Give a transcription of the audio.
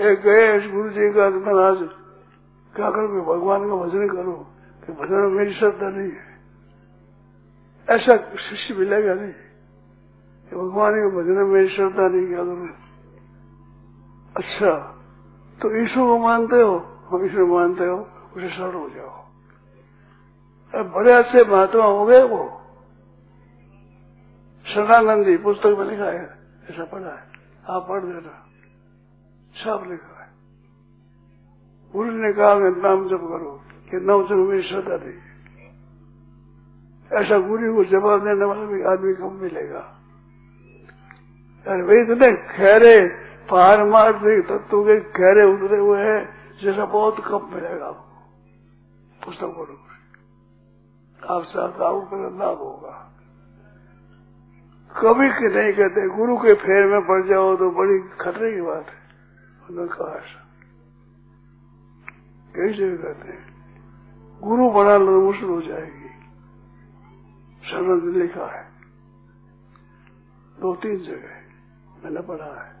एक गए गुरु जी का महाराज, क्या करो भगवान का भजन करो, कि भजन मेरी श्रद्धा नहीं है। ऐसा शिष्य मिलेगा नहीं। कि भगवान के भजन में मेरी श्रद्धा नहीं क्या करूँ अच्छा तो ईश्वर को मानते हो? हम ईश्वर मानते हो, उसे शरण हो जाओ। अब बड़े अच्छे महात्मा हो गए वो शरणानंदी पुस्तक में लिखा है, ऐसा पढ़ा है। आप पढ़ देना। सब लिखा है। गुरु ने कहा मैं नाम जप करो, कि नाम जप मेरी श्रद्धा नहीं ऐसा गुरु को जवाब देने वाला भी आदमी कम मिलेगा? अरे भाई, इतने खैरे दे तत्व के गहरे उतरे हुए हैं, जैसा बहुत कम मिलेगा आपको। पुस्तक पढ़ो आप साथ आपको लाभ होगा। कभी नहीं कहते, गुरु के फेर में पड़ जाओ तो बड़ी खतरे की बात है। कई जगह कहते हैं, गुरु बड़ा मुश्किल हो जाएगी। शरद लिखा है। दो तीन जगह, मैंने पढ़ा है।